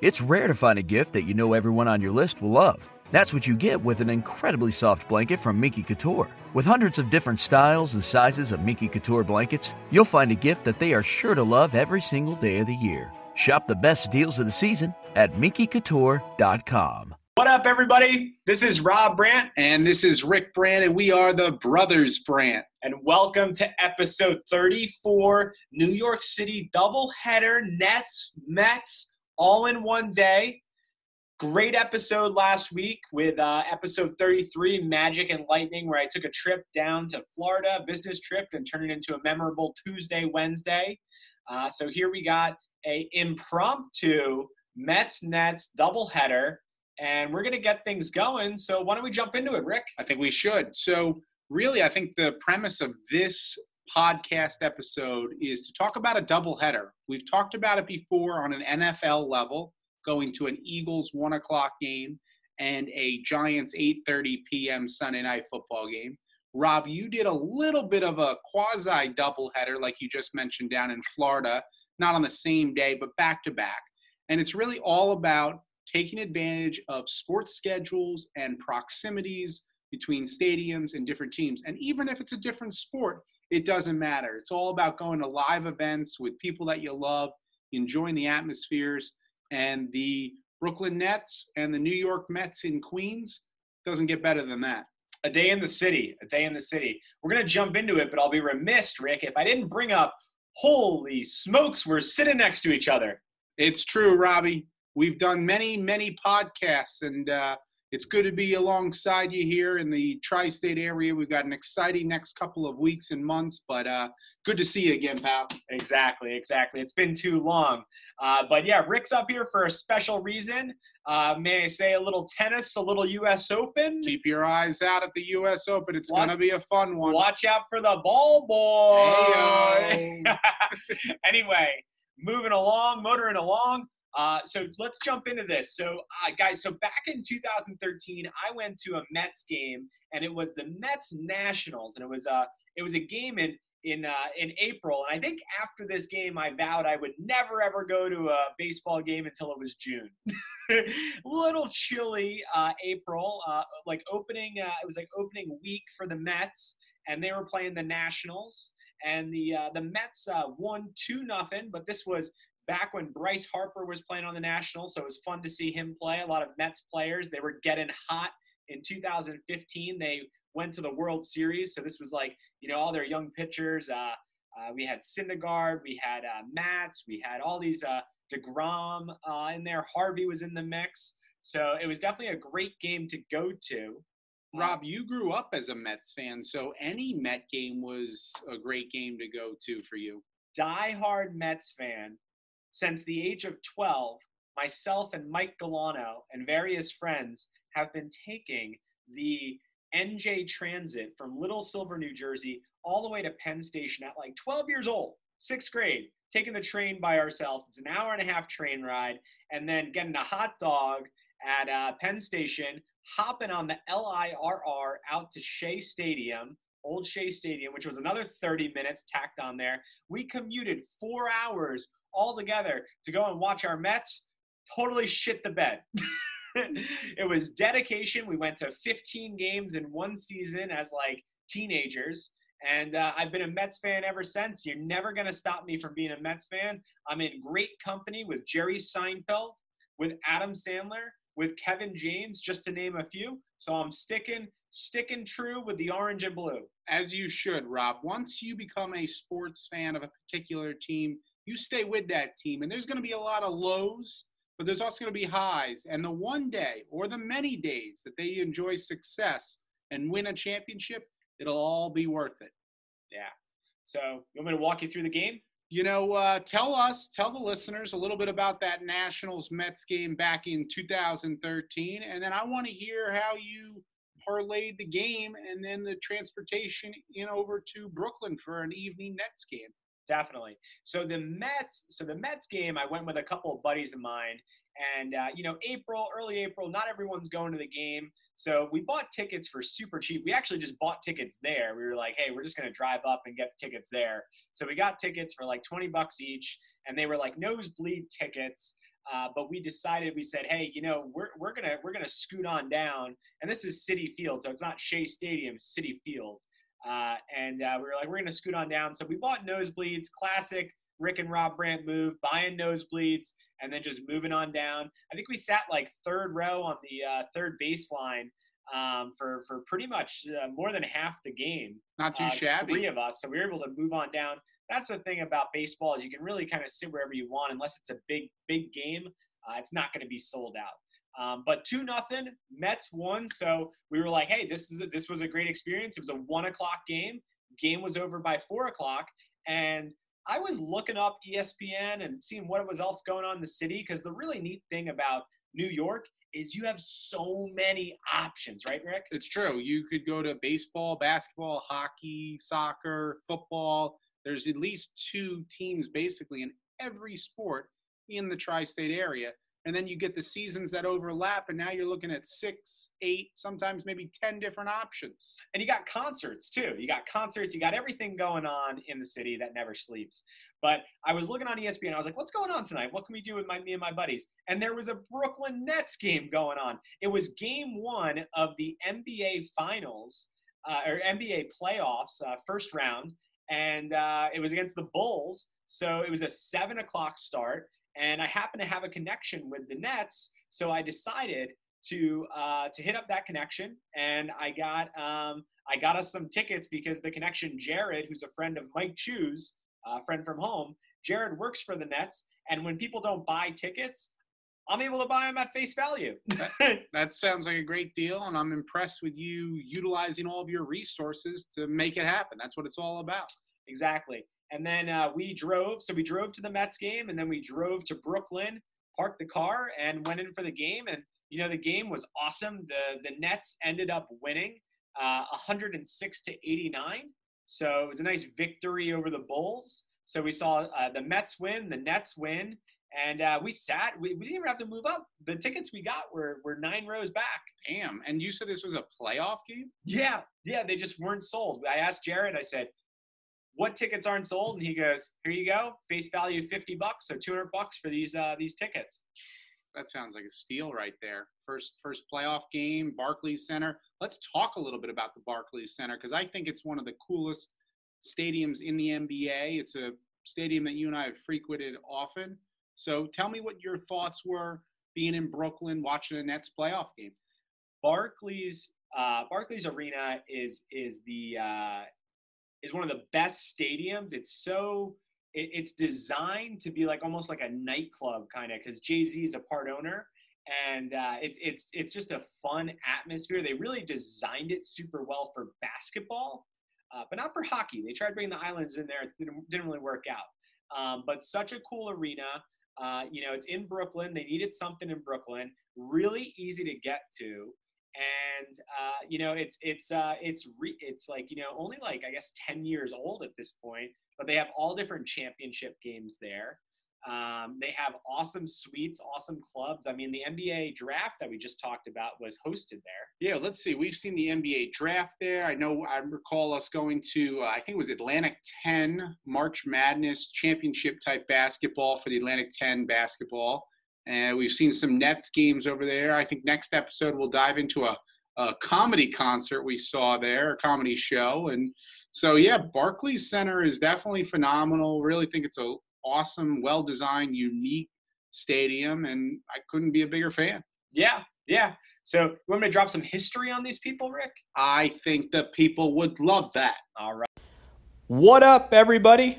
It's rare to find a gift that you know everyone on your list will love. That's what you get with an incredibly soft blanket from Minky Couture. With hundreds of different styles and sizes of Minky Couture blankets, you'll find a gift that they are sure to love every single day of the year. Shop the best deals of the season at MinkyCouture.com. What up, everybody? This is Rob Brandt. And this is Rick Brandt, and we are the Brothers Brandt. And welcome to episode 34 New York City doubleheader Nets, Mets, all in one day. Great episode last week with uh, episode 33, Magic and Lightning, where I took a trip down to Florida, business trip, and turned it into a memorable Tuesday, Wednesday. Uh, so here we got a impromptu Mets Nets doubleheader, and we're gonna get things going. So why don't we jump into it, Rick? I think we should. So, really, I think the premise of this podcast episode is to talk about a doubleheader. We've talked about it before on an NFL level, going to an Eagles one o'clock game and a Giants 8:30 p.m. Sunday night football game. Rob, you did a little bit of a quasi doubleheader, like you just mentioned, down in Florida, not on the same day, but back to back. And it's really all about taking advantage of sports schedules and proximities between stadiums and different teams. And even if it's a different sport, it doesn't matter. It's all about going to live events with people that you love, enjoying the atmospheres, and the Brooklyn Nets and the New York Mets in Queens doesn't get better than that. A day in the city, a day in the city. We're gonna jump into it, but I'll be remiss, Rick, if I didn't bring up. Holy smokes, we're sitting next to each other. It's true, Robbie. We've done many, many podcasts, and uh, it's good to be alongside you here in the tri state area. We've got an exciting next couple of weeks and months, but uh, good to see you again, pal. Exactly, exactly. It's been too long. Uh, but yeah, Rick's up here for a special reason. Uh, may I say a little tennis, a little U.S. Open? Keep your eyes out at the U.S. Open. It's going to be a fun one. Watch out for the ball boy. Anyway, moving along, motoring along. Uh, so let's jump into this. So, uh, guys, so back in 2013, I went to a Mets game, and it was the Mets Nationals, and it was a it was a game in in uh, in April. And I think after this game, I vowed I would never ever go to a baseball game until it was June. Little chilly uh, April, uh, like opening. Uh, it was like opening week for the Mets, and they were playing the Nationals. And the uh, the Mets uh, won two nothing, but this was back when Bryce Harper was playing on the Nationals, so it was fun to see him play. A lot of Mets players, they were getting hot in 2015. They went to the World Series, so this was like you know all their young pitchers. Uh, uh, we had Syndergaard, we had uh, Matz, we had all these uh, Degrom uh, in there. Harvey was in the mix, so it was definitely a great game to go to. Rob, you grew up as a Mets fan, so any Met game was a great game to go to for you. diehard Mets fan since the age of 12. Myself and Mike Galano and various friends have been taking the NJ Transit from Little Silver, New Jersey, all the way to Penn Station at like 12 years old, sixth grade, taking the train by ourselves. It's an hour and a half train ride, and then getting a hot dog at uh, Penn Station, hopping on the LIRR out to Shea Stadium, Old Shea Stadium, which was another 30 minutes tacked on there. We commuted four hours all together to go and watch our Mets. Totally shit the bed. it was dedication. We went to 15 games in one season as like teenagers. And uh, I've been a Mets fan ever since. You're never going to stop me from being a Mets fan. I'm in great company with Jerry Seinfeld, with Adam Sandler, with Kevin James, just to name a few. So I'm sticking sticking true with the orange and blue. As you should, Rob. Once you become a sports fan of a particular team, you stay with that team. And there's going to be a lot of lows, but there's also going to be highs. And the one day or the many days that they enjoy success and win a championship, it'll all be worth it. Yeah. So you want me to walk you through the game? You know, uh, tell us, tell the listeners a little bit about that Nationals Mets game back in 2013. And then I want to hear how you parlayed the game and then the transportation in over to Brooklyn for an evening Nets game. Definitely. So the Mets, so the Mets game, I went with a couple of buddies of mine, and uh, you know, April, early April, not everyone's going to the game, so we bought tickets for super cheap. We actually just bought tickets there. We were like, hey, we're just gonna drive up and get tickets there. So we got tickets for like 20 bucks each, and they were like nosebleed tickets. Uh, but we decided we said hey you know we're, we're gonna we're gonna scoot on down and this is Citi Field so it's not shea stadium Citi Field uh, and uh, we were like, we're going to scoot on down. So we bought nosebleeds, classic Rick and Rob Brandt move, buying nosebleeds, and then just moving on down. I think we sat like third row on the uh, third baseline um, for for pretty much uh, more than half the game. Not too uh, shabby. Three of us, so we were able to move on down. That's the thing about baseball is you can really kind of sit wherever you want, unless it's a big big game. Uh, it's not going to be sold out. Um, but two nothing, Mets won. So we were like, hey, this is a, this was a great experience. It was a one o'clock game. Game was over by four o'clock, and I was looking up ESPN and seeing what was else going on in the city because the really neat thing about New York is you have so many options, right, Rick? It's true. You could go to baseball, basketball, hockey, soccer, football. There's at least two teams basically in every sport in the tri-state area and then you get the seasons that overlap and now you're looking at six eight sometimes maybe ten different options. And you got concerts too. You got concerts you got everything going on in the city that never sleeps. But i was looking on espn i was like what's going on tonight? What can we do with my me and my buddies? And there was a brooklyn nets game going on. It was game one of the nba finals uh, or nba playoffs uh, first round. And uh, it was against the bulls. So it was a seven o'clock start and I happen to have a connection with the Nets, so I decided to uh, to hit up that connection, and I got um, I got us some tickets because the connection Jared, who's a friend of Mike Choose, a friend from home, Jared works for the Nets, and when people don't buy tickets, I'm able to buy them at face value. that, that, sounds like a great deal, and I'm impressed with you utilizing all of your resources to make it happen. That's what it's all about. Exactly. And then uh, we drove. So we drove to the Mets game, and then we drove to Brooklyn, parked the car, and went in for the game. And you know the game was awesome. The the Nets ended up winning uh, 106 to 89. So it was a nice victory over the Bulls. So we saw uh, the Mets win, the Nets win, and uh, we sat. We, we didn't even have to move up. The tickets we got were were nine rows back. Damn! And you said this was a playoff game? Yeah, yeah. They just weren't sold. I asked Jared. I said, what tickets aren't sold? And he goes, here you go, face value 50 bucks, so 200 bucks for these uh, these tickets. That sounds like a steal right there. First first playoff game, Barclays Center. Let's talk a little bit about the Barclays Center because I think it's one of the coolest stadiums in the NBA. It's a stadium that you and I have frequented often. So tell me what your thoughts were being in Brooklyn watching a Nets playoff game. Barclays uh, Barclays Arena is is the uh, is one of the best stadiums. It's so it, it's designed to be like almost like a nightclub kind of because Jay Z is a part owner, and uh, it's it's it's just a fun atmosphere. They really designed it super well for basketball, uh, but not for hockey. They tried bringing the Islanders in there. It didn't, didn't really work out. Um, but such a cool arena. Uh, you know, it's in Brooklyn. They needed something in Brooklyn. Really easy to get to and uh, you know it's it's uh, it's re- it's like you know only like I guess ten years old at this point, but they have all different championship games there. Um, they have awesome suites, awesome clubs. I mean, the NBA draft that we just talked about was hosted there. Yeah, let's see. We've seen the NBA draft there. I know I recall us going to, uh, I think it was Atlantic 10 March Madness championship type basketball for the Atlantic 10 basketball. And we've seen some Nets games over there. I think next episode we'll dive into a, a comedy concert we saw there, a comedy show. And so, yeah, Barclays Center is definitely phenomenal. Really think it's a awesome, well designed, unique stadium, and I couldn't be a bigger fan. Yeah, yeah. So, you want me to drop some history on these people, Rick? I think the people would love that. All right. What up, everybody?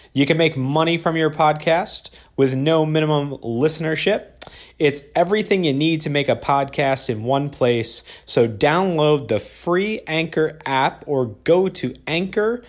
You can make money from your podcast with no minimum listenership. It's everything you need to make a podcast in one place. So download the free Anchor app or go to anchor.fm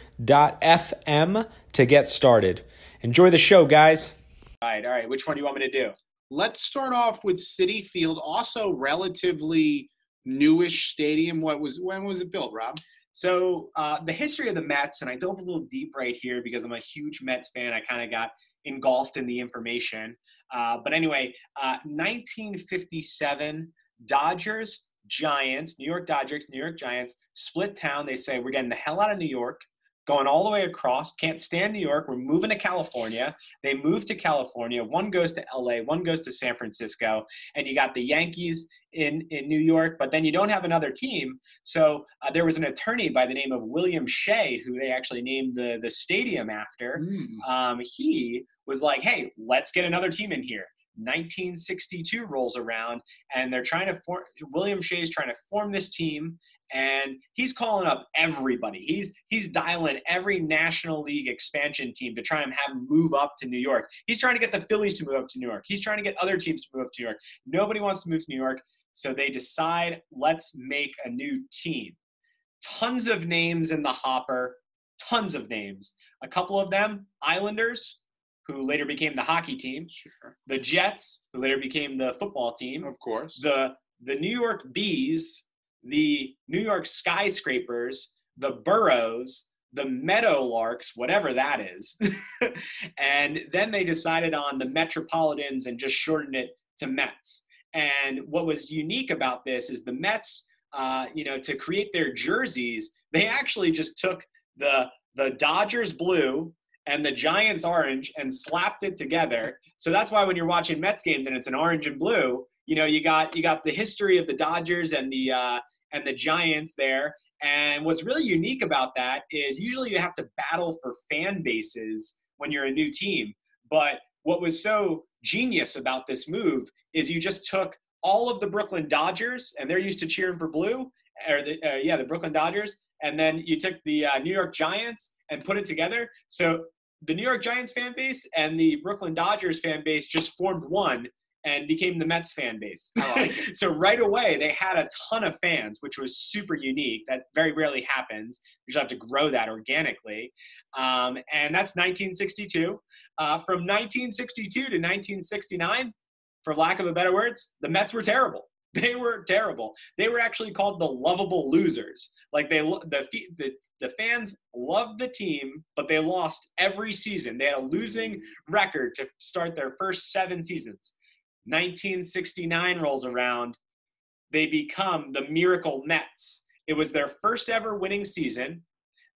to get started. Enjoy the show, guys. All right, all right. Which one do you want me to do? Let's start off with Citi Field, also relatively newish stadium. What was when was it built, Rob? So uh, the history of the Mets, and I dove a little deep right here because I'm a huge Mets fan. I kind of got engulfed in the information. Uh, but anyway, uh, 1957, Dodgers, Giants, New York Dodgers, New York Giants split town. They say we're getting the hell out of New York going all the way across. Can't stand New York. We're moving to California. They move to California. One goes to LA, one goes to San Francisco, and you got the Yankees in in New York. But then you don't have another team. So uh, there was an attorney by the name of William Shea, who they actually named the the stadium after. Mm. Um, he was like, "Hey, let's get another team in here." 1962 rolls around and they're trying to form william shea is trying to form this team and he's calling up everybody. He's he's dialing every National League expansion team to try and have them move up to New York. He's trying to get the Phillies to move up to New York. He's trying to get other teams to move up to New York. Nobody wants to move to New York, so they decide let's make a new team. Tons of names in the hopper, tons of names. A couple of them Islanders, who later became the hockey team. Sure. The Jets, who later became the football team. Of course. The the New York Bees, the New York skyscrapers, the boroughs, the meadowlarks, whatever that is. and then they decided on the metropolitans and just shortened it to Mets. And what was unique about this is the Mets, uh, you know, to create their jerseys, they actually just took the the Dodgers blue and the Giants orange and slapped it together. So that's why when you're watching Mets games and it's an orange and blue, you know, you got you got the history of the Dodgers and the uh, and the Giants there. And what's really unique about that is usually you have to battle for fan bases when you're a new team. But what was so genius about this move is you just took all of the Brooklyn Dodgers, and they're used to cheering for blue, or the, uh, yeah, the Brooklyn Dodgers, and then you took the uh, New York Giants and put it together. So the New York Giants fan base and the Brooklyn Dodgers fan base just formed one, and became the Mets fan base. like so right away they had a ton of fans, which was super unique. That very rarely happens. You just have to grow that organically, um, and that's 1962. Uh, from 1962 to 1969, for lack of a better words, the Mets were terrible. They were terrible. They were actually called the lovable losers. Like they, the the, the fans loved the team, but they lost every season. They had a losing record to start their first seven seasons. 1969 rolls around, they become the Miracle Mets. It was their first ever winning season.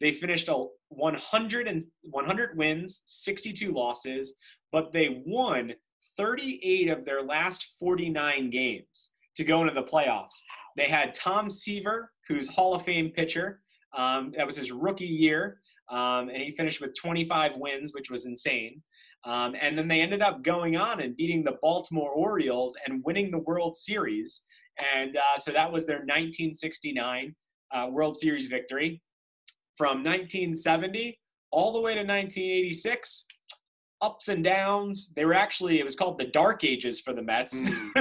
They finished a 100 and 100 wins, 62 losses, but they won 38 of their last 49 games to go into the playoffs. They had Tom Seaver, who's Hall of Fame pitcher. Um, that was his rookie year, um, and he finished with 25 wins, which was insane. Um, and then they ended up going on and beating the Baltimore Orioles and winning the World Series. And uh, so that was their 1969 uh, World Series victory. From 1970 all the way to 1986, ups and downs. They were actually, it was called the Dark Ages for the Mets. Mm.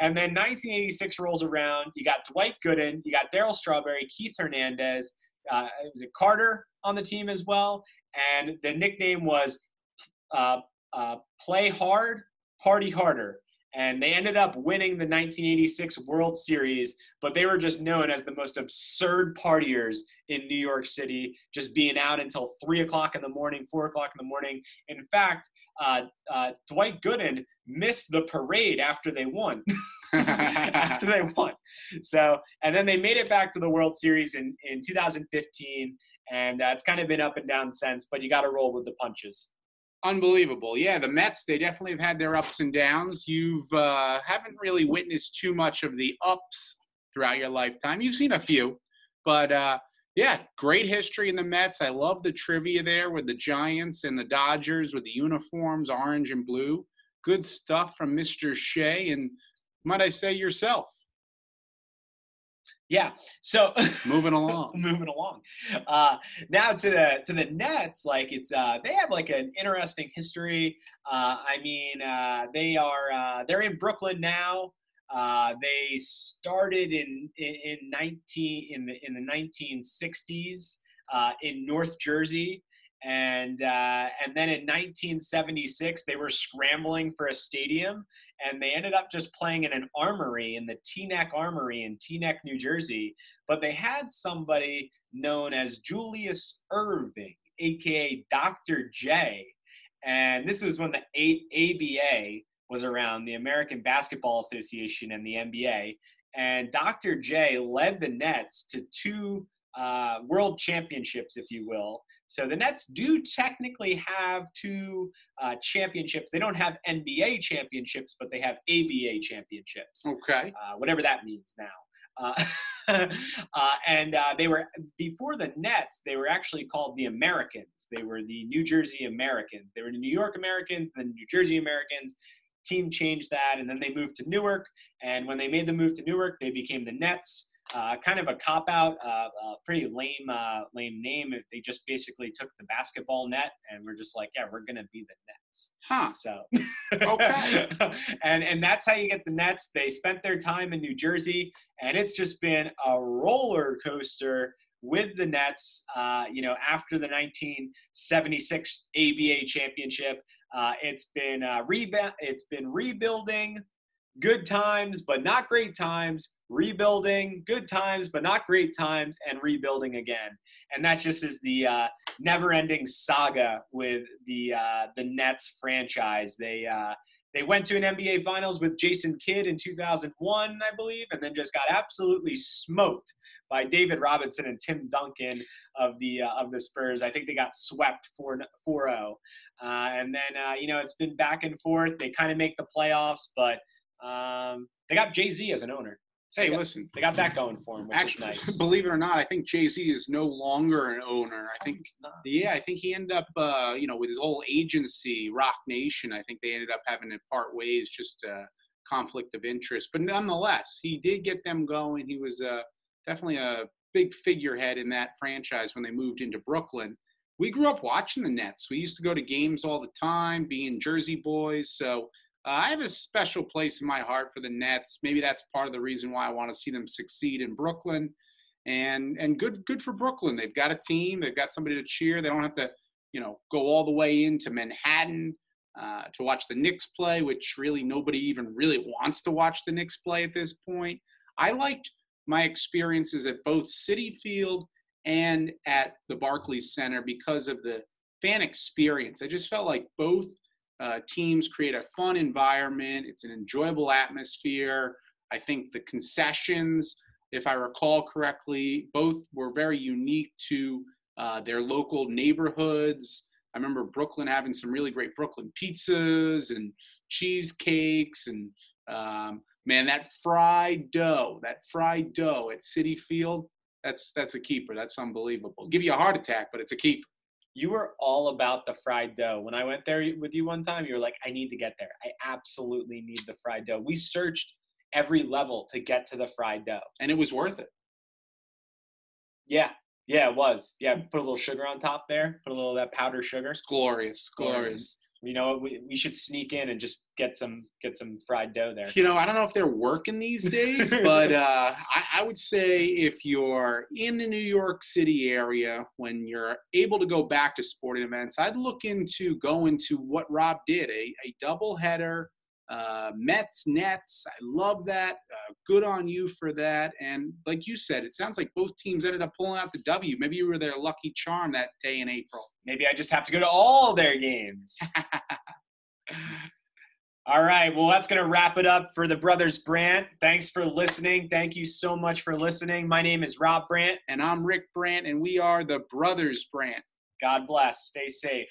and then 1986 rolls around. You got Dwight Gooden, you got Darryl Strawberry, Keith Hernandez, uh, it was a Carter on the team as well. And the nickname was uh, uh, play hard, party harder. and they ended up winning the 1986 World Series, but they were just known as the most absurd partiers in New York City, just being out until three o'clock in the morning, four o'clock in the morning. In fact, uh, uh, Dwight Gooden missed the parade after they won. after they won. So, and then they made it back to the World Series in, in 2015, and uh, it's kind of been up and down since, but you got to roll with the punches. Unbelievable. Yeah, the Mets, they definitely have had their ups and downs. You've uh, haven't really witnessed too much of the ups throughout your lifetime. You've seen a few, but uh, yeah, great history in the Mets. I love the trivia there with the Giants and the Dodgers with the uniforms, orange and blue. Good stuff from Mr. Shea, and might I say yourself. Yeah. So moving along, moving along. Uh, now to the to the Nets, like it's uh, they have like an interesting history. Uh, I mean, uh, they are uh, they're in Brooklyn now. Uh, they started in, in, in 19 in the in the 1960s in North Jersey and uh, and then in 1976 they were scrambling for a stadium and they ended up just playing in an armory in the Teaneck Armory in Teaneck, New Jersey. But they had somebody known as Julius Erving, aka Dr. J, and this was when the ABA was around, the American Basketball Association and the NBA. And Dr. J led the Nets to two uh, world championships, if you will. So the Nets do technically have two uh, championships. They don't have NBA championships, but they have ABA championships. Okay. Uh, whatever that means now. Uh, uh and uh, they were before the Nets. They were actually called the Americans. They were the New Jersey Americans. They were the New York Americans, then New Jersey Americans. Team changed that, and then they moved to Newark. And when they made the move to Newark, they became the Nets. Uh, kind of a cop out, uh, uh, pretty lame, uh, lame name. They just basically took the basketball net and we're just like, yeah, we're gonna be the Nets. Huh. So, okay. and and that's how you get the Nets. They spent their time in New Jersey, and it's just been a roller coaster with the Nets. Uh, you know, after the 1976 ABA championship, uh, it's been uh, reba- It's been rebuilding good times, but not great times, rebuilding, good times, but not great times, and rebuilding again. And that just is the uh, never-ending saga with the uh, the Nets franchise. They uh, they went to an NBA Finals with Jason Kidd in 2001, I believe, and then just got absolutely smoked by David Robinson and Tim Duncan of the uh, of the Spurs. I think they got swept 4 4-0. Uh, and then uh, you know it's been back and forth. They kind of make the playoffs, but um, they got Jay Z as an owner. So hey, they got, listen, they got that going for them, which Actually, is nice. Believe it or not, I think Jay Z is no longer an owner. I think, yeah, I think he ended up, uh, you know, with his whole agency, Roc Nation. I think they ended up having to part ways, just uh, conflict of interest. But nonetheless, he did get them going. He was uh, definitely a big figurehead in that franchise when they moved into Brooklyn. We grew up watching the Nets. We used to go to games all the time, being Jersey boys. So uh, I have a special place in my heart for the Nets. Maybe that's part of the reason why I want to see them succeed in Brooklyn. And and good good for Brooklyn. They've got a team. They've got somebody to cheer. They don't have to, you know, go all the way into Manhattan uh, to watch the Knicks play, which really nobody even really wants to watch the Knicks play at this point. I liked my experiences at both Citi Field and at the Barclays Center because of the fan experience. I just felt like both uh, teams create a fun environment. It's an enjoyable atmosphere. I think the concessions, if I recall correctly, both were very unique to uh, their local neighborhoods. I remember Brooklyn having some really great Brooklyn pizzas and cheesecakes and um, man, that fried dough, that fried dough at Citi Field, that's that's a keeper. That's unbelievable. Give you a heart attack, but it's a keeper you were all about the fried dough. When I went there with you one time, you were like, I need to get there. I absolutely need the fried dough. We searched every level to get to the fried dough. And it was worth it. Yeah. Yeah, it was. Yeah, put a little sugar on top there. Put a little of that powdered sugar. It's glorious. Glorious you know we, we should sneak in and just get some get some fried dough there. You know i don't know if they're working these days but uh, I, I, would say if you're in the new york city area when you're able to go back to sporting events i'd look into going to what rob did a, a double header Uh, Mets, Nets, I love that. Uh, good on you for that. And like you said, it sounds like both teams ended up pulling out the W. Maybe you were their lucky charm that day in April. Maybe I just have to go to all their games. all right. Well, that's going to wrap it up for the Brothers Brandt. Thanks for listening. Thank you so much for listening. My name is Rob Brandt. And I'm Rick Brandt, and we are the Brothers Brandt. God bless. Stay safe.